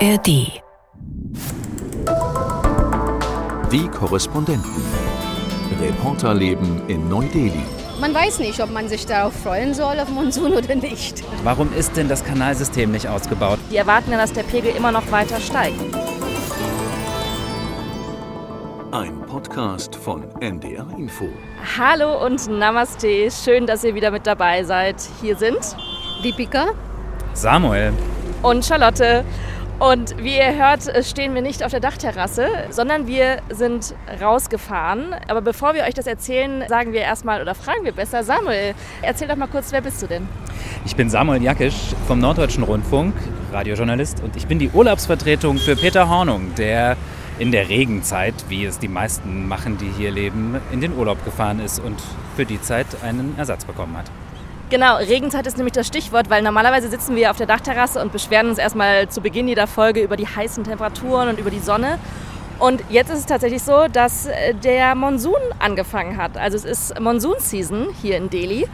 ARD. Die Korrespondenten. Reporterleben in Neu-Delhi. Man weiß nicht, ob man sich darauf freuen soll, auf Monsun oder nicht. Warum ist denn das Kanalsystem nicht ausgebaut? Die erwarten ja, dass der Pegel immer noch weiter steigt. Ein Podcast von NDR Info. Hallo und Namaste. Schön, dass ihr wieder mit dabei seid. Hier sind Deepika Samuel. und Charlotte. Und wie ihr hört, stehen wir nicht auf der Dachterrasse, sondern wir sind rausgefahren. Aber bevor wir euch das erzählen, sagen wir erstmal oder fragen wir besser, Samuel, erzähl doch mal kurz, wer bist du denn? Ich bin Samuel Jakisch vom Norddeutschen Rundfunk, Radiojournalist, und ich bin die Urlaubsvertretung für Peter Hornung, der in der Regenzeit, wie es die meisten machen, die hier leben, in den Urlaub gefahren ist und für die Zeit einen Ersatz bekommen hat. Genau, Regenzeit ist nämlich das Stichwort, weil normalerweise sitzen wir auf der Dachterrasse und beschweren uns erstmal zu Beginn jeder Folge über die heißen Temperaturen und über die Sonne. Und jetzt ist es tatsächlich so, dass äh, der Monsun angefangen hat. Also es ist Monsun-Season hier in Delhi.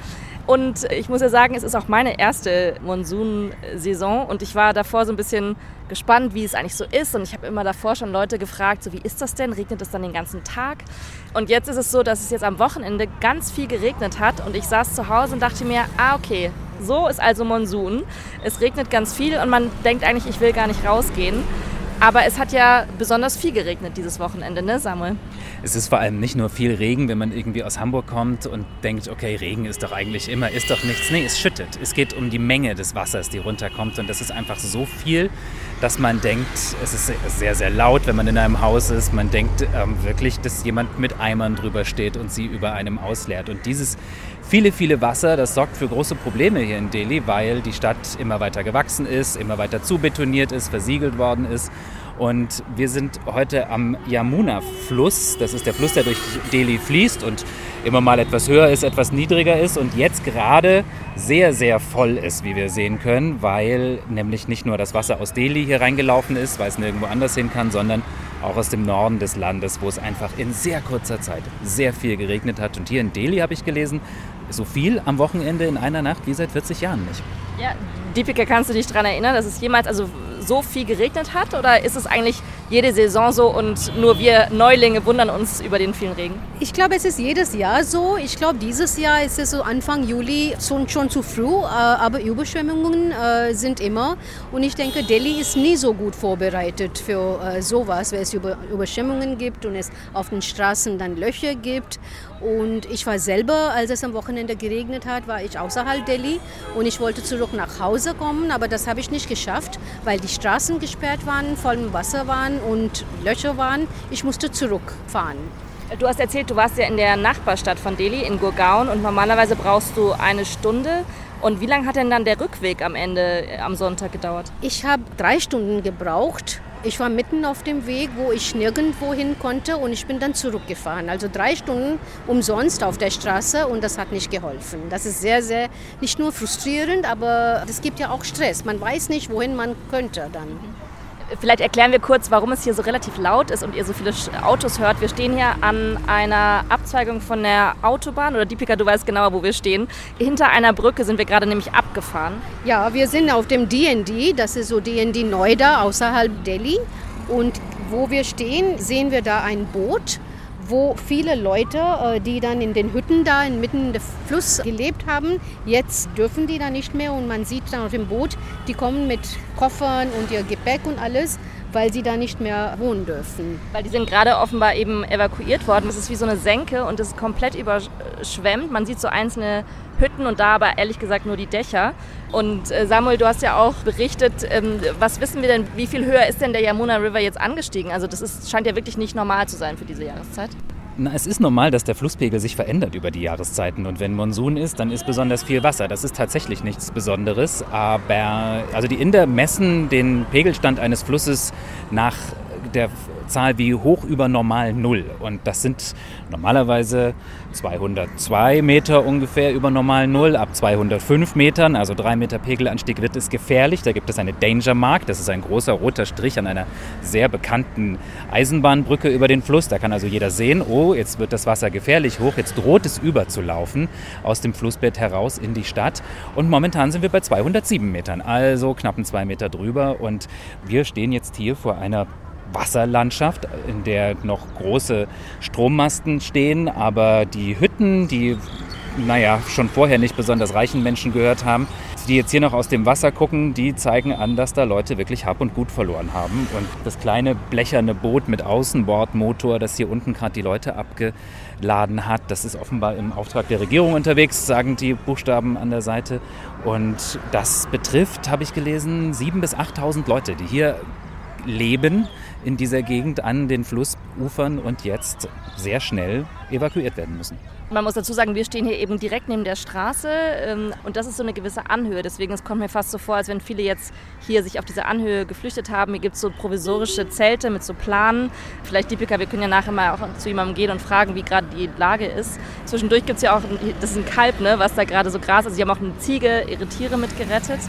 Und ich muss ja sagen, es ist auch meine erste Monsun-Saison und ich war davor so ein bisschen gespannt, wie es eigentlich so ist. Und ich habe immer davor schon Leute gefragt, so wie ist das denn? Regnet es dann den ganzen Tag? Und jetzt ist es so, dass es jetzt am Wochenende ganz viel geregnet hat und ich saß zu Hause und dachte mir, ah okay, so ist also Monsun. Es regnet ganz viel und man denkt eigentlich, ich will gar nicht rausgehen. Aber es hat ja besonders viel geregnet dieses Wochenende, ne Samuel? Es ist vor allem nicht nur viel Regen, wenn man irgendwie aus Hamburg kommt und denkt, okay, Regen ist doch eigentlich immer, ist doch nichts. Nee, es schüttet. Es geht um die Menge des Wassers, die runterkommt. Und das ist einfach so viel, dass man denkt, es ist sehr, sehr laut, wenn man in einem Haus ist. Man denkt ähm, wirklich, dass jemand mit Eimern drüber steht und sie über einem ausleert. Und dieses viele, viele Wasser, das sorgt für große Probleme hier in Delhi, weil die Stadt immer weiter gewachsen ist, immer weiter zubetoniert ist, versiegelt worden ist. Und wir sind heute am Yamuna-Fluss. Das ist der Fluss, der durch Delhi fließt und immer mal etwas höher ist, etwas niedriger ist und jetzt gerade sehr, sehr voll ist, wie wir sehen können, weil nämlich nicht nur das Wasser aus Delhi hier reingelaufen ist, weil es nirgendwo anders hin kann, sondern auch aus dem Norden des Landes, wo es einfach in sehr kurzer Zeit sehr viel geregnet hat. Und hier in Delhi habe ich gelesen, so viel am Wochenende in einer Nacht wie seit 40 Jahren nicht. Ja, Deepika, kannst du dich daran erinnern, dass es jemals also so viel geregnet hat? Oder ist es eigentlich jede Saison so und nur wir Neulinge wundern uns über den vielen Regen? Ich glaube, es ist jedes Jahr so. Ich glaube, dieses Jahr ist es so Anfang Juli schon, zu früh, äh, aber Überschwemmungen äh, sind immer. Und ich denke, Delhi ist nie so gut vorbereitet für äh, sowas, weil es Über Überschwemmungen gibt und es auf den Straßen dann Löcher gibt. Und ich war selber, als es am Wochenende geregnet hat, war ich außerhalb Delhi und ich wollte zurück nach Hause kommen, aber das habe ich nicht geschafft, weil die Straßen gesperrt waren, voll mit Wasser waren und Löcher waren. Ich musste zurückfahren. Du hast erzählt, du warst ja in der Nachbarstadt von Delhi, in Gurgaon, und normalerweise brauchst du eine Stunde. Und wie lange hat denn dann der Rückweg am Ende äh, am Sonntag gedauert? Ich habe drei Stunden gebraucht. Ich war mitten auf dem Weg, wo ich nirgendwo hin konnte und ich bin dann zurückgefahren. Also drei Stunden umsonst auf der Straße und das hat nicht geholfen. Das ist sehr, sehr nicht nur frustrierend, aber es gibt ja auch Stress. Man weiß nicht, wohin man könnte dann. Vielleicht erklären wir kurz, warum es hier so relativ laut ist und ihr so viele Autos hört. Wir stehen hier an einer Abzweigung von der Autobahn oder Deepika, du weißt genauer, wo wir stehen. Hinter einer Brücke sind wir gerade nämlich abgefahren. Ja, wir sind auf dem DND, das ist so DND Noida außerhalb Delhi. Und wo wir stehen, sehen wir da ein Boot, wo viele Leute, äh, die dann in den Hütten da inmitten des Fluss gelebt haben, jetzt dürfen die da nicht mehr. Und man sieht dann auf dem Boot, die kommen mit Koffern und ihr Gepäck und alles, weil sie da nicht mehr wohnen dürfen. Weil die sind gerade offenbar eben evakuiert worden. Es ist wie so eine Senke und es ist komplett überschwemmt. Man sieht so einzelne Hütten und da aber ehrlich gesagt nur die Dächer. Und äh, Samuel, du hast ja auch berichtet, ähm, was wissen wir denn, wie viel höher ist denn der Yamuna River jetzt angestiegen? Also das ist, scheint ja wirklich nicht normal zu sein für diese Jahreszeit. Na, es ist normal, dass der Flusspegel sich verändert über die Jahreszeiten. Und wenn Monsun ist, dann ist besonders viel Wasser. Das ist tatsächlich nichts Besonderes. Aber also die Inder messen den Pegelstand eines Flusses nach der Zahl wie hoch über normal Null. Und das sind normalerweise 202 Meter ungefähr über normal Null. Ab 205 Metern, also 3 Meter Pegelanstieg, wird es gefährlich. Da gibt es eine Danger Mark. Das ist ein großer roter Strich an einer sehr bekannten Eisenbahnbrücke über den Fluss. Da kann also jeder sehen, oh, jetzt wird das Wasser gefährlich hoch. Jetzt droht es überzulaufen aus dem Flussbett heraus in die Stadt. Und momentan sind wir bei 207 Metern, also knappen zwei Meter drüber. Und wir stehen jetzt hier vor einer Wasserlandschaft, in der noch große Strommasten stehen, aber die Hütten, die naja, schon vorher nicht besonders reichen Menschen gehört haben, die jetzt hier noch aus dem Wasser gucken, die zeigen an, dass da Leute wirklich Hab und Gut verloren haben. Und das kleine blecherne Boot mit Außenbordmotor, das hier unten gerade die Leute abgeladen hat, das ist offenbar im Auftrag der Regierung unterwegs, sagen die Buchstaben an der Seite. Und das betrifft, habe ich gelesen, 7.000 bis 8.000 Leute, die hier leben in dieser Gegend an den Flussufern und jetzt sehr schnell evakuiert werden müssen. Man muss dazu sagen, wir stehen hier eben direkt neben der Straße ähm, und das ist so eine gewisse Anhöhe. Deswegen es kommt mir fast so vor, als wenn viele jetzt hier sich auf diese Anhöhe geflüchtet haben. Hier gibt es so provisorische Zelte mit so Planen. Vielleicht Deepika, wir können ja nachher mal auch zu jemandem gehen und fragen, wie gerade die Lage ist. Zwischendurch gibt es ja auch, das ist ein Kalb, ne, was da gerade so Gras, also sie haben auch eine Ziege, ihre Tiere mitgerettet.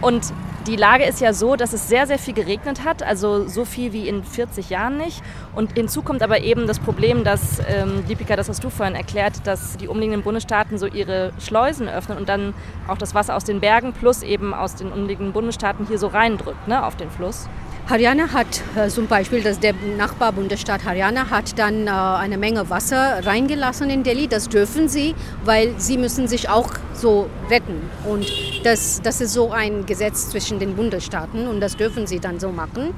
Und die Lage ist ja so, dass es sehr, sehr viel geregnet hat, also so viel wie in 40 Jahren nicht. Und hinzu kommt aber eben das Problem, dass, ähm, Deepika, das hast du vorhin erklärt, dass die umliegenden Bundesstaaten so ihre Schleusen öffnen und dann auch das Wasser aus den Bergen plus eben aus den umliegenden Bundesstaaten hier so reindrückt ne, auf den Fluss. Haryana hat äh, zum Beispiel, dass der Nachbarbundesstaat Haryana hat dann äh, eine Menge Wasser reingelassen in Delhi. Das dürfen sie, weil sie müssen sich auch so retten. Und das, das ist so ein Gesetz zwischen den Bundesstaaten und das dürfen sie dann so machen.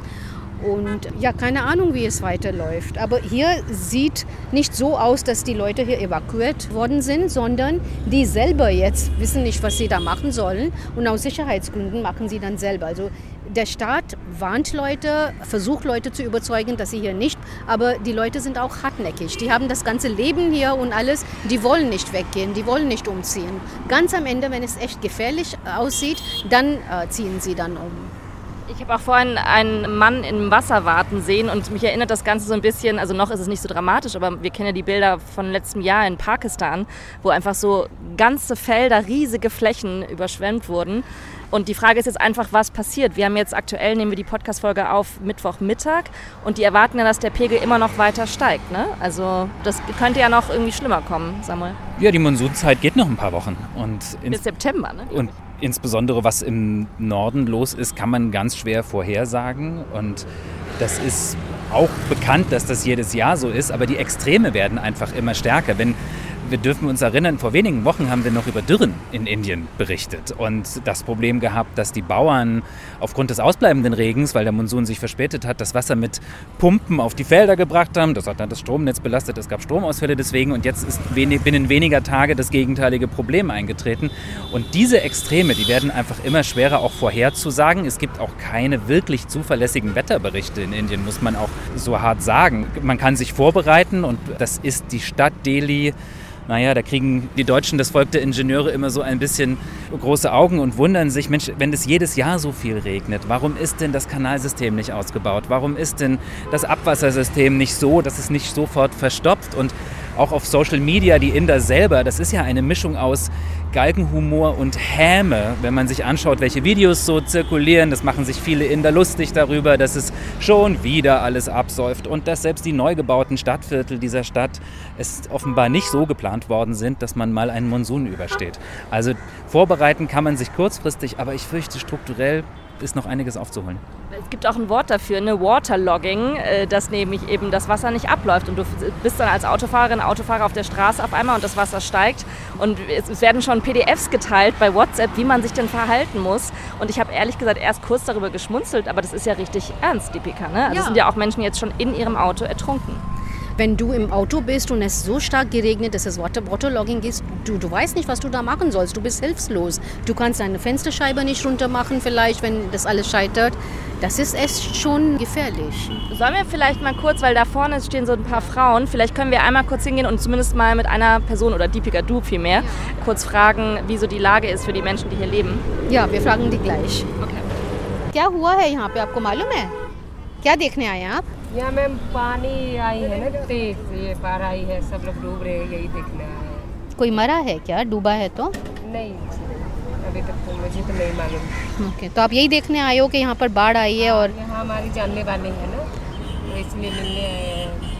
Und ja, keine Ahnung, wie es weiterläuft. Aber hier sieht nicht so aus, dass die Leute hier evakuiert worden sind, sondern die selber jetzt wissen nicht, was sie da machen sollen. Und aus Sicherheitsgründen machen sie dann selber. Also der Staat warnt Leute, versucht Leute zu überzeugen, dass sie hier nicht, aber die Leute sind auch hartnäckig. Die haben das ganze Leben hier und alles, die wollen nicht weggehen, die wollen nicht umziehen. Ganz am Ende, wenn es echt gefährlich aussieht, dann äh, ziehen sie dann um. Ich habe auch vorhin einen Mann im Wasser warten sehen und mich erinnert das Ganze so ein bisschen, also noch ist es nicht so dramatisch, aber wir kennen ja die Bilder von letztem Jahr in Pakistan, wo einfach so ganze Felder, riesige Flächen überschwemmt wurden. Und die Frage ist jetzt einfach, was passiert. Wir haben jetzt aktuell, nehmen wir die Podcast-Folge auf Mittwochmittag und die erwarten ja, dass der Pegel immer noch weiter steigt. Ne? Also das könnte ja noch irgendwie schlimmer kommen, Samuel. Ja, die Monsunzeit geht noch ein paar Wochen. Und Bis September, ne? Und insbesondere was im Norden los ist, kann man ganz schwer vorhersagen. Und das ist auch bekannt, dass das jedes Jahr so ist, aber die Extreme werden einfach immer stärker. Wenn wir dürfen uns erinnern, vor wenigen Wochen haben wir noch über Dürren in Indien berichtet und das Problem gehabt, dass die Bauern aufgrund des ausbleibenden Regens, weil der Monsun sich verspätet hat, das Wasser mit Pumpen auf die Felder gebracht haben. Das hat dann das Stromnetz belastet, es gab Stromausfälle deswegen und jetzt ist binnen weniger Tage das gegenteilige Problem eingetreten. Und diese Extreme, die werden einfach immer schwerer auch vorherzusagen. Es gibt auch keine wirklich zuverlässigen Wetterberichte in Indien, muss man auch so hart sagen. Man kann sich vorbereiten und das ist die Stadt Delhi naja, da kriegen die Deutschen, das Volk der Ingenieure, immer so ein bisschen große Augen und wundern sich, Mensch, wenn es jedes Jahr so viel regnet, warum ist denn das Kanalsystem nicht ausgebaut? Warum ist denn das Abwassersystem nicht so, dass es nicht sofort verstopft? Und auch auf Social Media, die Inder selber, das ist ja eine Mischung aus Galgenhumor und Häme, wenn man sich anschaut, welche Videos so zirkulieren. Das machen sich viele Inder lustig darüber, dass es schon wieder alles absäuft und dass selbst die neu gebauten Stadtviertel dieser Stadt es offenbar nicht so geplant worden sind, dass man mal einen Monsun übersteht. Also vorbereiten kann man sich kurzfristig, aber ich fürchte strukturell ist noch einiges aufzuholen. Es gibt auch ein Wort dafür, eine Waterlogging, äh, dass nämlich eben das Wasser nicht abläuft und du bist dann als Autofahrerin, Autofahrer auf der Straße auf einmal und das Wasser steigt und es werden schon PDFs geteilt bei WhatsApp, wie man sich denn verhalten muss und ich habe ehrlich gesagt erst kurz darüber geschmunzelt, aber das ist ja richtig ernst, die PK, ne? Also ja. sind ja auch Menschen jetzt schon in ihrem Auto ertrunken wenn du im Auto bist und es so stark geregnet, dass es Waterlogging ist, du, du weißt nicht, was du da machen sollst. Du bist hilflos. Du kannst deine Fensterscheibe nicht runter machen, vielleicht, wenn das alles scheitert. Das ist echt schon gefährlich. Sollen wir vielleicht mal kurz, weil da vorne stehen so ein paar Frauen, vielleicht können wir einmal kurz hingehen und zumindest mal mit einer Person oder Deepika Du vielmehr, ja. kurz fragen, wie so die Lage ist für die Menschen, die hier leben. Ja, wir fragen die gleich. Okay. क्या हुआ है यहाँ पे आपको मालूम है क्या देखने आए हैं आप यहाँ मैम पानी आई है ना तेज ये पार आई है सब लोग डूब रहे हैं यही देखना है। कोई मरा है क्या? डूबा है तो? नहीं अभी तक तो मुझे तो नहीं मालूम। ओके तो आप यही देखने आए हो कि यहाँ पर बाढ़ आई है और यहाँ हमारी जानने वाले हैं ना तो इसलिए मिलने आए हैं।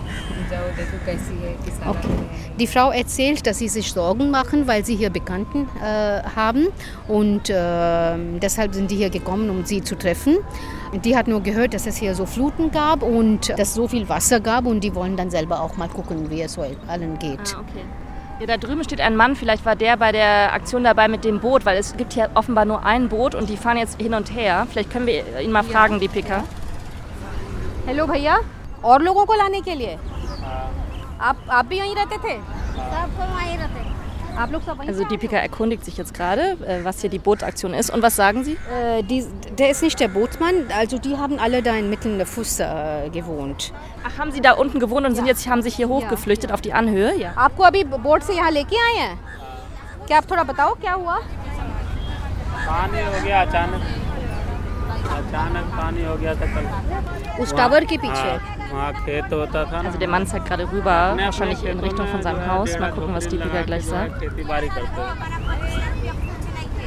जाओ देखो कैसी है किस हालत Okay. में है Die Frau erzählt, dass sie sich Sorgen machen, weil sie hier Bekannten äh, haben und äh, deshalb sind die hier gekommen, um sie zu treffen. Die hat nur gehört, dass es hier so Fluten gab und dass es so viel Wasser gab und die wollen dann selber auch mal gucken, wie es so allen geht. Ah, okay. Ja, da drüben steht ein Mann, vielleicht war der bei der Aktion dabei mit dem Boot, weil es gibt hier offenbar nur ein Boot und die fahren jetzt hin und her. Vielleicht können wir ihn mal fragen, die Pika. Hello भैया और लोगों को लाने के लिए आप आप भी यहीं रहते थे आप लोग सब वहीं Also die Pika erkundigt sich jetzt gerade, äh, was hier die Bootaktion ist. Und was sagen Sie? Äh, die, der ist nicht der Bootsmann, also die haben alle da in Mitten der Fuß äh, gewohnt. Ach, haben Sie da unten gewohnt und sind jetzt haben sich hier hochgeflüchtet auf die Anhöhe? Ja. आपको अभी बोट से यहाँ लेके आए हैं क्या आप थोड़ा बताओ क्या हुआ पानी हो गया अचानक अचानक पानी हो गया था कल उस टावर के पीछे also der Mann zeigt gerade rüber, wahrscheinlich in Richtung von seinem Haus. Mal gucken, was die Biga gleich sagt.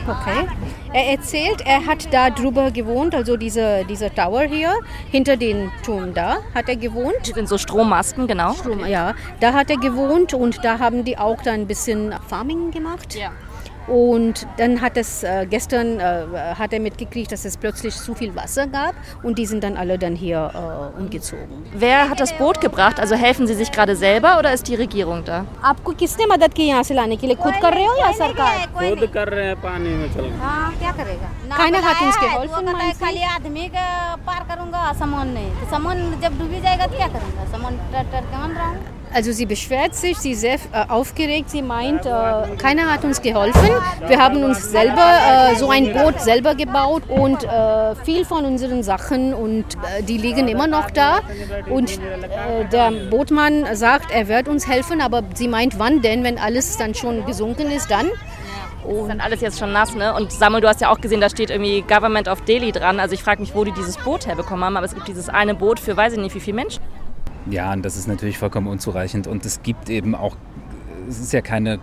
Okay. Er erzählt, er hat da drüber gewohnt, also diese, diese Tower hier, hinter den Turm da hat er gewohnt. Das sind so Strommasten, genau. Strom, ja. Da hat er gewohnt und da haben die auch da ein bisschen Farming gemacht. Ja. Und dann hat es äh, gestern äh, hat er mitgekriegt, dass es plötzlich zu viel Wasser gab und die sind dann alle dann hier äh, umgezogen. Wer hat das Boot gebracht? Also helfen Sie sich gerade selber oder ist die Regierung da? आपको किसने मदद की यहाँ से लाने के लिए खुद कर रहे हो या सरकार खुद कर रहे हैं पानी में चल के। हाँ क्या करेगा ना Keiner hat uns बताया है, geholfen, वो कहता है Mansi. खाली आदमी का पार करूंगा सामान नहीं तो सामान जब डूबी जाएगा तो क्या करूंगा सामान टर टर के मन रहा हूँ also sie beschwert sich, sie ist sehr äh, aufgeregt, sie meint, äh, keiner hat uns geholfen. Wir haben uns selber äh, so ein Boot selber gebaut und äh, viel von unseren Sachen und äh, die liegen immer noch da. Und äh, der Bootmann sagt, er wird uns helfen, aber sie meint, wann denn, wenn alles dann schon gesunken ist, dann. Das ist dann alles jetzt schon nass, ne? Und Samuel, du hast ja auch gesehen, da steht irgendwie Government of Delhi dran. Also ich frage mich, wo die dieses Boot herbekommen haben, aber es gibt dieses eine Boot für weiß ich nicht wie viele Menschen. Ja, und das ist natürlich vollkommen unzureichend. Und es gibt eben auch, es ist ja keine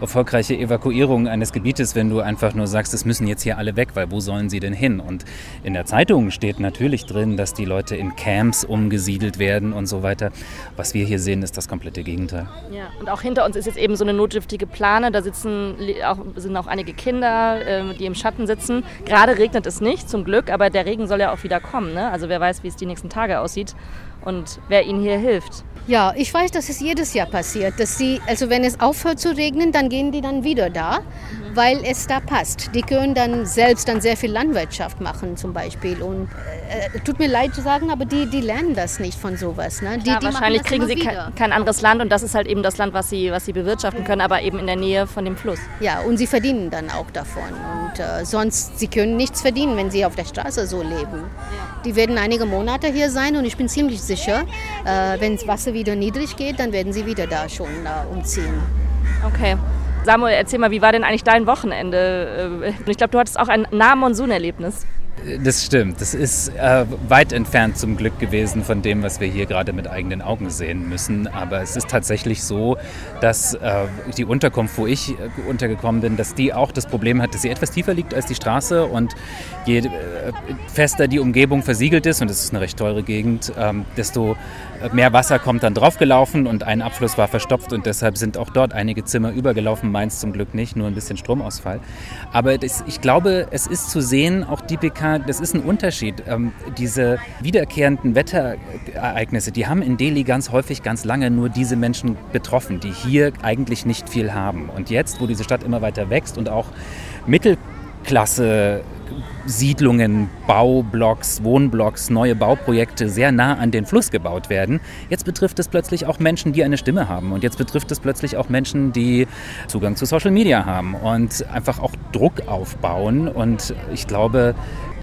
erfolgreiche Evakuierung eines Gebietes, wenn du einfach nur sagst, es müssen jetzt hier alle weg, weil wo sollen sie denn hin? Und in der Zeitung steht natürlich drin, dass die Leute in Camps umgesiedelt werden und so weiter. Was wir hier sehen, ist das komplette Gegenteil. Ja. Und auch hinter uns ist jetzt eben so eine notdürftige Plane. Da sitzen auch, sind auch einige Kinder, ähm, die im Schatten sitzen. Gerade regnet es nicht, zum Glück, aber der Regen soll ja auch wieder kommen. Ne? Also wer weiß, wie es die nächsten Tage aussieht und wer ihnen hier hilft. Ja, ich weiß, dass es jedes Jahr passiert, dass sie, also wenn es aufhört zu regnen, dann gehen die dann wieder da, weil es da passt. Die können dann selbst dann sehr viel Landwirtschaft machen zum Beispiel und äh, tut mir leid zu sagen, aber die, die lernen das nicht von sowas. Ne? Die, Ja, die wahrscheinlich kriegen sie kein, kein anderes Land und das ist halt eben das Land, was sie, was sie bewirtschaften können, aber eben in der Nähe von dem Fluss. Ja, und sie verdienen dann auch davon. Und äh, sonst, sie können nichts verdienen, wenn sie auf der Straße so leben. Die werden einige Monate hier sein und ich bin ziemlich sicher, äh, wenn das Wasser wieder niedrig geht, dann werden sie wieder da schon äh, umziehen. Okay. Samuel, erzähl mal, wie war denn eigentlich dein Wochenende? Äh, Ich glaube, du hattest auch ein Nah-Monsun-Erlebnis. Das stimmt. Das ist äh, weit entfernt zum Glück gewesen von dem, was wir hier gerade mit eigenen Augen sehen müssen. Aber es ist tatsächlich so, dass äh, die Unterkunft, wo ich äh, untergekommen bin, dass die auch das Problem hat, dass sie etwas tiefer liegt als die Straße und je äh, fester die Umgebung versiegelt ist, und es ist eine recht teure Gegend, ähm, desto mehr Wasser kommt dann draufgelaufen und ein Abfluss war verstopft und deshalb sind auch dort einige Zimmer übergelaufen, meins zum Glück nicht, nur ein bisschen Stromausfall. Aber das, ich glaube, es ist zu sehen, auch die PK, das ist ein Unterschied. Ähm, diese wiederkehrenden Wetterereignisse, die haben in Delhi ganz häufig ganz lange nur diese Menschen betroffen, die hier eigentlich nicht viel haben. Und jetzt, wo diese Stadt immer weiter wächst und auch Mittelklasse Siedlungen, Baublocks, Wohnblocks, neue Bauprojekte sehr nah an den Fluss gebaut werden. Jetzt betrifft es plötzlich auch Menschen, die eine Stimme haben. Und jetzt betrifft es plötzlich auch Menschen, die Zugang zu Social Media haben und einfach auch Druck aufbauen. Und ich glaube,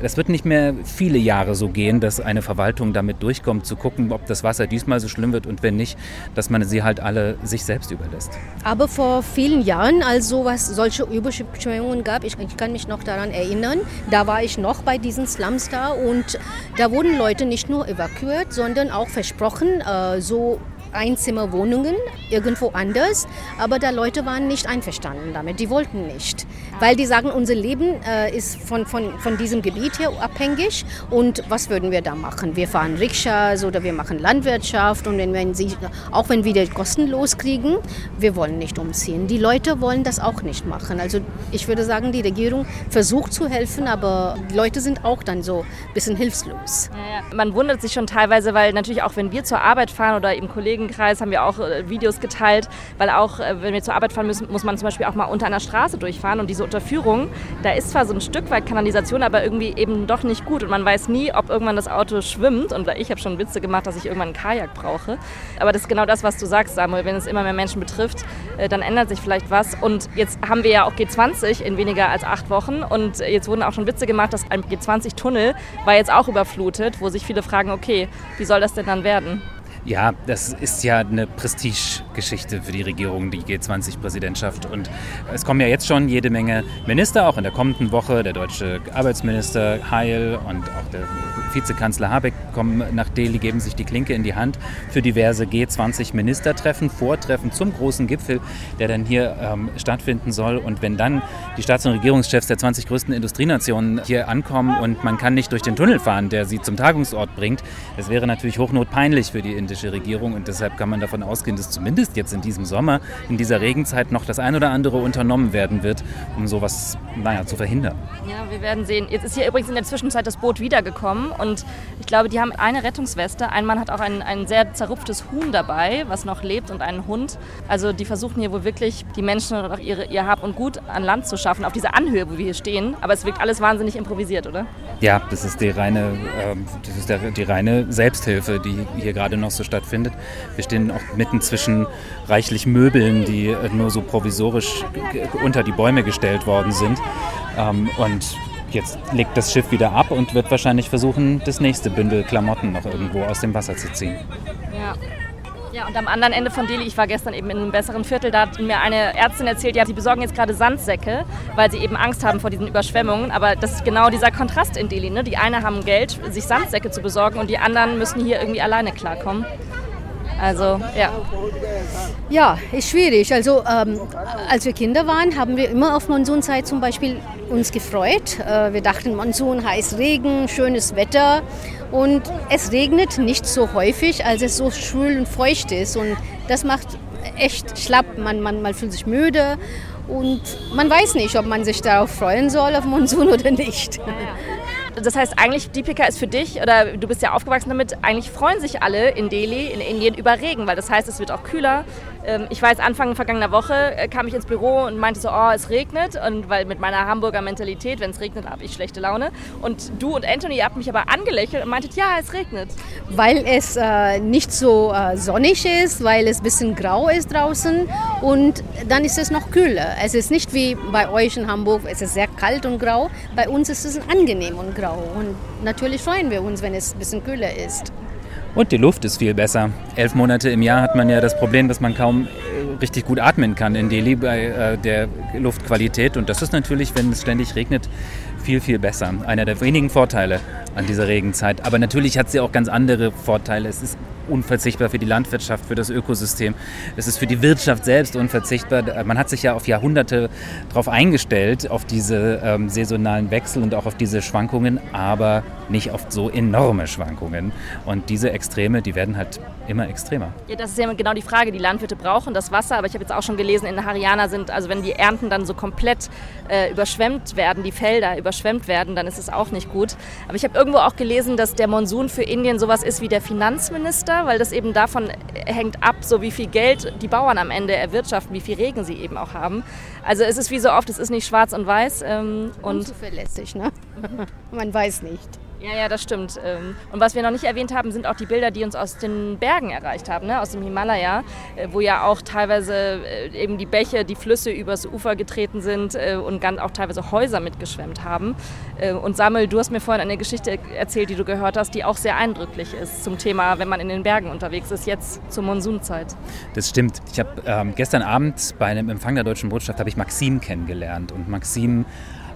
das wird nicht mehr viele Jahre so gehen, dass eine Verwaltung damit durchkommt, zu gucken, ob das Wasser diesmal so schlimm wird und wenn nicht, dass man sie halt alle sich selbst überlässt. Aber vor vielen Jahren, als sowas, solche Überschwemmungen gab, ich, ich kann mich noch daran erinnern, da war ich noch bei diesen Slums da und da wurden Leute nicht nur evakuiert, sondern auch versprochen, äh, so Einzimmerwohnungen irgendwo anders, aber da Leute waren nicht einverstanden damit, die wollten nicht, weil die sagen, unser Leben äh, ist von, von, von diesem Gebiet hier abhängig und was würden wir da machen? Wir fahren Rikschas oder wir machen Landwirtschaft und wenn, wenn sie, auch wenn wir die kostenlos kriegen, wir wollen nicht umziehen. Die Leute wollen das auch nicht machen. Also ich würde sagen, die Regierung versucht zu helfen, aber die Leute sind auch dann so ein bisschen hilflos. Ja, ja. Man wundert sich schon teilweise, weil natürlich auch wenn wir zur Arbeit fahren oder eben Kollegen Kollegenkreis haben wir auch äh, Videos geteilt, weil auch, äh, wenn wir zur Arbeit fahren müssen, muss man zum Beispiel auch mal unter einer Straße durchfahren. Und diese Unterführung, da ist zwar so ein Stück weit Kanalisation, aber irgendwie eben doch nicht gut. Und man weiß nie, ob irgendwann das Auto schwimmt. Und ich habe schon Witze gemacht, dass ich irgendwann einen Kajak brauche. Aber das ist genau das, was du sagst, Samuel. Wenn es immer mehr Menschen betrifft, äh, dann ändert sich vielleicht was. Und jetzt haben wir ja auch G20 in weniger als acht Wochen. Und jetzt wurden auch schon Witze gemacht, dass ein G20-Tunnel war jetzt auch überflutet, wo sich viele fragen, okay, wie soll das denn dann werden? Ja, das ist ja eine Prestigegeschichte für die Regierung, die G20-Präsidentschaft. Und es kommen ja jetzt schon jede Menge Minister, auch in der kommenden Woche. Der deutsche Arbeitsminister Heil und auch der Vizekanzler Habeck kommen nach Delhi, geben sich die Klinke in die Hand für diverse G20-Ministertreffen, Vortreffen zum großen Gipfel, der dann hier ähm, stattfinden soll. Und wenn dann die Staats- und Regierungschefs der 20 größten Industrienationen hier ankommen und man kann nicht durch den Tunnel fahren, der sie zum Tagungsort bringt, das wäre natürlich hochnotpeinlich für die indische Regierung. Und deshalb kann man davon ausgehen, dass zumindest jetzt in diesem Sommer, in dieser Regenzeit noch das ein oder andere unternommen werden wird, um sowas naja, zu verhindern. Ja, wir werden sehen. Jetzt ist hier übrigens in der Zwischenzeit das Boot wiedergekommen und ich glaube, die haben eine Rettungsweste. Ein Mann hat auch ein, ein sehr zerrupftes Huhn dabei, was noch lebt und einen Hund. Also die versuchen hier wohl wirklich, die Menschen und auch ihre, ihr Hab und Gut an Land zu schaffen, auf dieser Anhöhe, wo wir hier stehen. Aber es wirkt alles wahnsinnig improvisiert, oder? Ja, das ist die reine, äh, das ist der, die reine Selbsthilfe, die hier gerade noch so stattfindet. Wir stehen auch mitten zwischen reichlich Möbeln, die nur so provisorisch unter die Bäume gestellt worden sind. Ähm, und jetzt legt das Schiff wieder ab und wird wahrscheinlich versuchen, das nächste Bündel Klamotten noch irgendwo aus dem Wasser zu ziehen. Ja. Ja, und am anderen Ende von Delhi, ich war gestern eben in einem besseren Viertel, da hat mir eine Ärztin erzählt, ja, sie besorgen jetzt gerade Sandsäcke, weil sie eben Angst haben vor diesen Überschwemmungen. Aber das ist genau dieser Kontrast in Delhi. Ne? Die einen haben Geld, sich Sandsäcke zu besorgen und die anderen müssen hier irgendwie alleine klarkommen. Also, ja. Ja, ist schwierig. Also, ähm, als wir Kinder waren, haben wir immer auf Monsunzeit zum Beispiel uns gefreut. Äh, wir dachten, Monsun heißt Regen, schönes Wetter. Und es regnet nicht so häufig, als es so schwül und feucht ist. Und das macht echt schlapp. Man, man, man fühlt sich müde. Und man weiß nicht, ob man sich darauf freuen soll, auf Monsun oder nicht. Ja, ja. Das heißt, eigentlich, Deepika ist für dich, oder du bist ja aufgewachsen damit, eigentlich freuen sich alle in Delhi, in Indien über Regen, weil das heißt, es wird auch kühler. Ähm, ich weiß, Anfang vergangener Woche äh, kam ich ins Büro und meinte so, oh, es regnet. Und weil mit meiner Hamburger Mentalität, wenn es regnet, habe ich schlechte Laune. Und du und Anthony, ihr habt mich aber angelächelt und meintet, ja, es regnet. Weil es äh, nicht so äh, sonnig ist, weil es ein bisschen grau ist draußen und dann ist es noch kühler. Es ist nicht wie bei euch in Hamburg, es ist sehr kalt und grau. Bei uns ist es angenehm und grau. Und natürlich freuen wir uns, wenn es ein bisschen kühler ist. Und die Luft ist viel besser. Elf Monate im Jahr hat man ja das Problem, dass man kaum äh, richtig gut atmen kann in Delhi bei äh, der Luftqualität. Und das ist natürlich, wenn es ständig regnet, viel, viel besser. Einer der wenigen Vorteile an dieser Regenzeit. Aber natürlich hat sie auch ganz andere Vorteile. Es ist unverzichtbar für die Landwirtschaft, für das Ökosystem. Es ist für die Wirtschaft selbst unverzichtbar. Man hat sich ja auf Jahrhunderte darauf eingestellt, auf diese ähm, saisonalen Wechsel und auch auf diese Schwankungen, aber nicht auf so enorme Schwankungen. Und diese Extreme, die werden halt immer extremer. Ja, das ist ja genau die Frage. Die Landwirte brauchen das Wasser, aber ich habe jetzt auch schon gelesen, in Haryana sind, also wenn die Ernten dann so komplett äh, überschwemmt werden, die Felder überschwemmt werden, dann ist es auch nicht gut. Aber ich habe irgendwo auch gelesen, dass der Monsun für Indien sowas ist wie der Finanzminister, weil das eben davon hängt ab, so wie viel Geld die Bauern am Ende erwirtschaften, wie viel Regen sie eben auch haben. Also es ist wie so oft, es ist nicht schwarz und weiß. Ähm, und Unzuverlässig, ne? Man weiß nicht. Ja, ja, das stimmt. Ähm, Und was wir noch nicht erwähnt haben, sind auch die Bilder, die uns aus den Bergen erreicht haben, ne? aus dem Himalaya, äh, wo ja auch teilweise äh, eben die Bäche, die Flüsse übers Ufer getreten sind äh, und ganz auch teilweise Häuser mitgeschwemmt haben. Und Samuel, du hast mir vorhin eine Geschichte erzählt, die du gehört hast, die auch sehr eindrücklich ist zum Thema, wenn man in den Bergen unterwegs ist, jetzt zur Monsunzeit. Das stimmt. Ich habe ähm, gestern Abend bei einem Empfang der Deutschen Botschaft habe ich Maxim kennengelernt und Maxim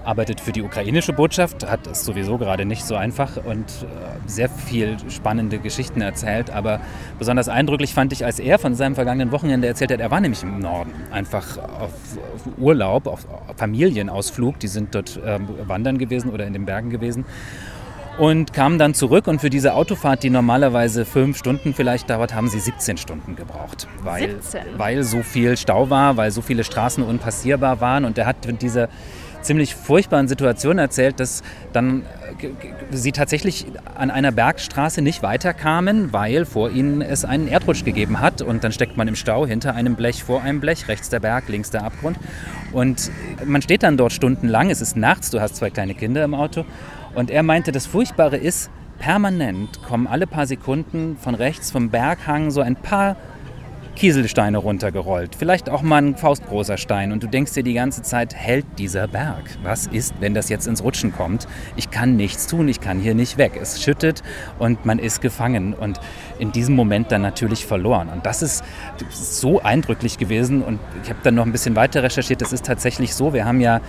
arbeitet für die ukrainische Botschaft, hat es sowieso gerade nicht so einfach und äh, sehr viel spannende Geschichten erzählt. Aber besonders eindrücklich fand ich, als er von seinem vergangenen Wochenende erzählt hat, er war nämlich im Norden, einfach auf, auf Urlaub, auf Familienausflug. Die sind dort ähm, wandern gewesen oder in den Bergen gewesen und kamen dann zurück und für diese Autofahrt, die normalerweise fünf Stunden vielleicht dauert, haben sie 17 Stunden gebraucht, weil, 17? weil so viel Stau war, weil so viele Straßen unpassierbar waren und er hat in dieser ziemlich furchtbaren Situation erzählt, dass dann äh, sie tatsächlich an einer Bergstraße nicht weiterkamen, weil vor ihnen es einen Erdrutsch gegeben hat. Und dann steckt man im Stau hinter einem Blech, vor einem Blech, rechts der Berg, links der Abgrund. Und man steht dann dort stundenlang, es ist nachts, du hast zwei kleine Kinder im Auto. Und er meinte, das Furchtbare ist, permanent kommen alle paar Sekunden von rechts vom Berghang so ein paar Kieselsteine runtergerollt. Vielleicht auch mal ein faustgroßer Stein. Und du denkst dir die ganze Zeit, hält dieser Berg? Was ist, wenn das jetzt ins Rutschen kommt? Ich kann nichts tun, ich kann hier nicht weg. Es schüttet und man ist gefangen. Und in diesem Moment dann natürlich verloren. Und das ist so eindrücklich gewesen. Und ich habe dann noch ein bisschen weiter recherchiert. Es ist tatsächlich so, wir haben ja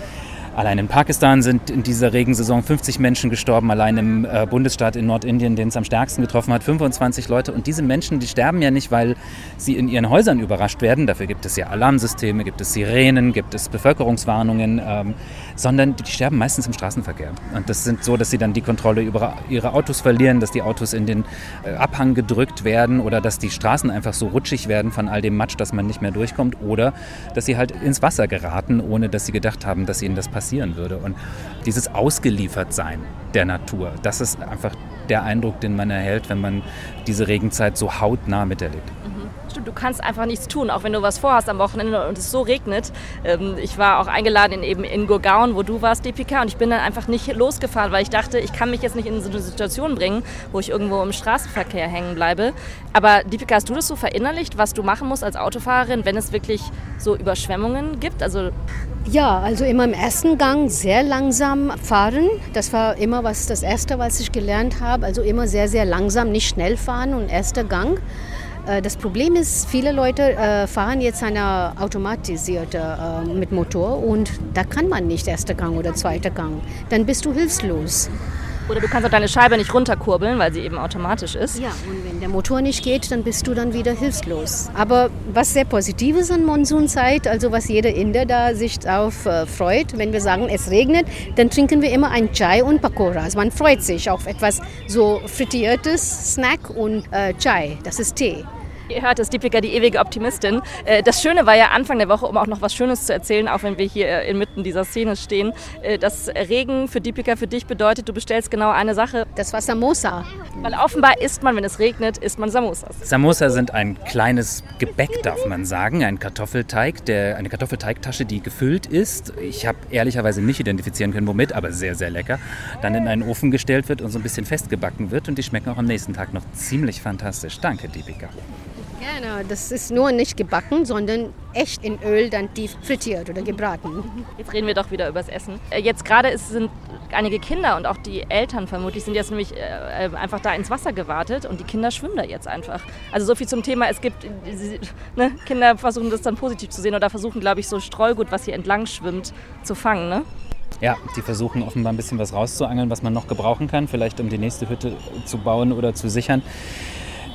Allein in Pakistan sind in dieser Regensaison 50 Menschen gestorben, allein im äh, Bundesstaat in Nordindien, den es am stärksten getroffen hat, 25 Leute. Und diese Menschen, die sterben ja nicht, weil sie in ihren Häusern überrascht werden. Dafür gibt es ja Alarmsysteme, gibt es Sirenen, gibt es Bevölkerungswarnungen, ähm, sondern die sterben meistens im Straßenverkehr. Und das sind so, dass sie dann die Kontrolle über ihre Autos verlieren, dass die Autos in den äh, Abhang gedrückt werden oder dass die Straßen einfach so rutschig werden von all dem Matsch, dass man nicht mehr durchkommt oder dass sie halt ins Wasser geraten, ohne dass sie gedacht haben, dass ihnen das passieren würde. Und dieses Ausgeliefertsein der Natur, das ist einfach der Eindruck, den man erhält, wenn man diese Regenzeit so hautnah miterlebt. Stimmt, du kannst einfach nichts tun, auch wenn du was vorhast am Wochenende und es so regnet. Ähm, ich war auch eingeladen in, eben in Gurgaon, wo du warst, Deepika, und ich bin dann einfach nicht losgefahren, weil ich dachte, ich kann mich jetzt nicht in so eine Situation bringen, wo ich irgendwo im Straßenverkehr hängen bleibe. Aber Deepika, hast du das so verinnerlicht, was du machen musst als Autofahrerin, wenn es wirklich so Überschwemmungen gibt? Also Ja, also immer im ersten Gang sehr langsam fahren. Das war immer was das Erste, was ich gelernt habe. Also immer sehr, sehr langsam, nicht schnell fahren und erster Gang. Äh, Das Problem ist, viele Leute äh, fahren jetzt eine automatisierte äh, mit Motor und da kann man nicht erster Gang oder zweiter Gang. Dann bist du hilflos. Oder du kannst auch deine Scheibe nicht runterkurbeln, weil sie eben automatisch ist. Ja, und wenn der Motor nicht geht, dann bist du dann wieder hilflos. Aber was sehr Positives an Monsunzeit, also was jeder Inder da sich darauf äh, freut, wenn wir sagen, es regnet, dann trinken wir immer ein Chai und Pakoras. Man freut sich auf etwas so frittiertes Snack und äh, Chai, das ist Tee. Ihr hört es, Deepika, die ewige Optimistin. Äh, Das Schöne war ja Anfang der Woche, um auch noch was Schönes zu erzählen, auch wenn wir hier äh, inmitten dieser Szene stehen, äh, dass Regen für Deepika für dich bedeutet, du bestellst genau eine Sache. Das war Samosa. Weil offenbar isst man, wenn es regnet, isst man Samosas. Samosa sind ein kleines Gebäck, darf man sagen, ein Kartoffelteig, der, eine Kartoffelteigtasche, die gefüllt ist. Ich habe ehrlicherweise nicht identifizieren können, womit, aber sehr, sehr lecker. Dann in einen Ofen gestellt wird und so ein bisschen festgebacken wird und die schmecken auch am nächsten Tag noch ziemlich fantastisch. Danke, Deepika. Gerne, das ist nur nicht gebacken, sondern echt in Öl dann tief frittiert oder gebraten. Jetzt reden wir doch wieder übers Essen. Äh, Jetzt gerade sind einige Kinder und auch die Eltern vermutlich sind jetzt nämlich äh, äh, einfach da ins Wasser gewartet und die Kinder schwimmen da jetzt einfach. Also so viel zum Thema, es gibt, ne, Kinder versuchen das dann positiv zu sehen oder versuchen, glaube ich, so Streugut, was hier entlang schwimmt, zu fangen. Ne? Ja, die versuchen offenbar ein bisschen was rauszuangeln, was man noch gebrauchen kann, vielleicht um die nächste Hütte zu bauen oder zu sichern.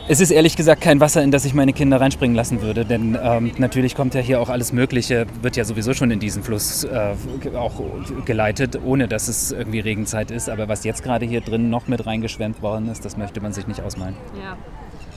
Es ist ehrlich gesagt kein Wasser, in das ich meine Kinder reinspringen lassen würde, denn ähm, natürlich kommt ja hier auch alles Mögliche, wird ja sowieso schon in diesen Fluss äh, auch geleitet, ohne dass es irgendwie Regenzeit ist. Aber was jetzt gerade hier drin noch mit reingeschwemmt worden ist, das möchte man sich nicht ausmalen. Ja.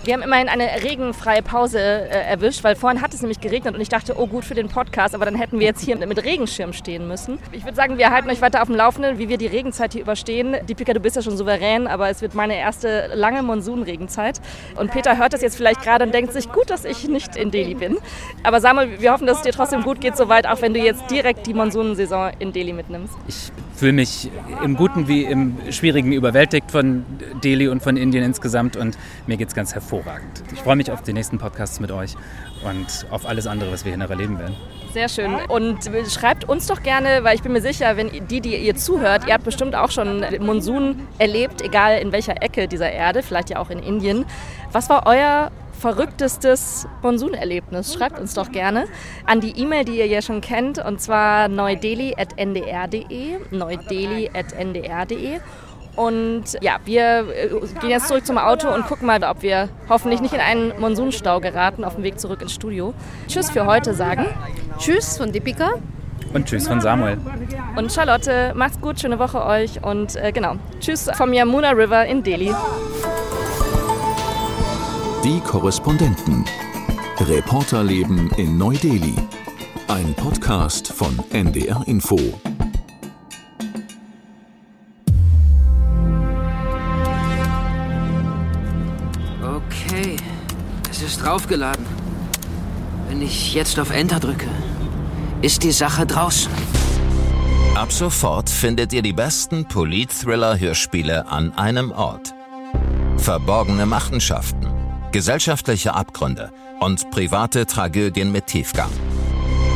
Wir haben immerhin eine regenfreie Pause äh, erwischt, weil vorhin hat es nämlich geregnet und ich dachte, oh gut für den Podcast, aber dann hätten wir jetzt hier mit Regenschirm stehen müssen. Ich würde sagen, wir halten euch weiter auf dem Laufenden, wie wir die Regenzeit hier überstehen. Deepika, du bist ja schon souverän, aber es wird meine erste lange Monsunregenzeit. Und Peter hört das jetzt vielleicht gerade und denkt sich, gut, dass ich nicht in Delhi bin. Aber Samuel, wir hoffen, dass es dir trotzdem gut geht soweit, auch wenn du jetzt direkt die Monsunsaison in Delhi mitnimmst. Ich fühle mich im Guten wie im Schwierigen überwältigt von Delhi und von Indien insgesamt und mir geht es ganz hervorragend. Ich freue mich auf die nächsten Podcasts mit euch und auf alles andere, was wir hier noch erleben werden. Sehr schön. Und schreibt uns doch gerne, weil ich bin mir sicher, wenn die, die ihr zuhört, ihr habt bestimmt auch schon Monsun erlebt, egal in welcher Ecke dieser Erde, vielleicht ja auch in Indien. Was war euer verrücktestes Monsunerlebnis? Schreibt uns doch gerne an die E-Mail, die ihr ja schon kennt, und zwar neudeli.ndr.de, neudeli.ndr.de. Und ja, wir äh, gehen jetzt zurück zum Auto und gucken mal, ob wir hoffentlich nicht in einen Monsunstau geraten auf dem Weg zurück ins Studio. Tschüss für heute sagen. Tschüss von Deepika. Und tschüss von Samuel. Und Charlotte, macht's gut, schöne Woche euch und äh, genau, tschüss vom Yamuna River in Delhi. Die Korrespondenten. Reporterleben in Neu-Delhi. Ein Podcast von NDR Info. Okay, es ist draufgeladen. Wenn ich jetzt auf Enter drücke, ist die Sache draußen. Ab sofort findet ihr die besten Polit-Thriller-Hörspiele an einem Ort. Verborgene Machenschaften, gesellschaftliche Abgründe und private Tragödien mit Tiefgang.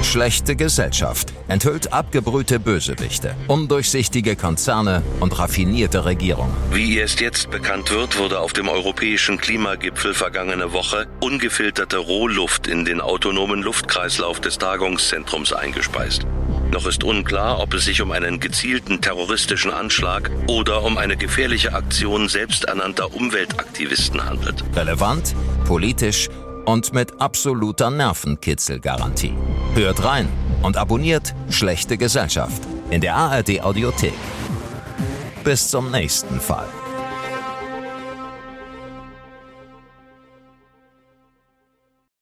Schlechte Gesellschaft enthüllt abgebrühte Bösewichte, undurchsichtige Konzerne und raffinierte Regierungen. Wie erst jetzt bekannt wird, wurde auf dem europäischen Klimagipfel vergangene Woche ungefilterte Rohluft in den autonomen Luftkreislauf des Tagungszentrums eingespeist. Noch ist unklar, ob es sich um einen gezielten terroristischen Anschlag oder um eine gefährliche Aktion selbsternannter Umweltaktivisten handelt. Relevant, politisch und mit absoluter Nervenkitzelgarantie. Hört rein und abonniert Schlechte Gesellschaft in der ARD Audiothek. Bis zum nächsten Fall.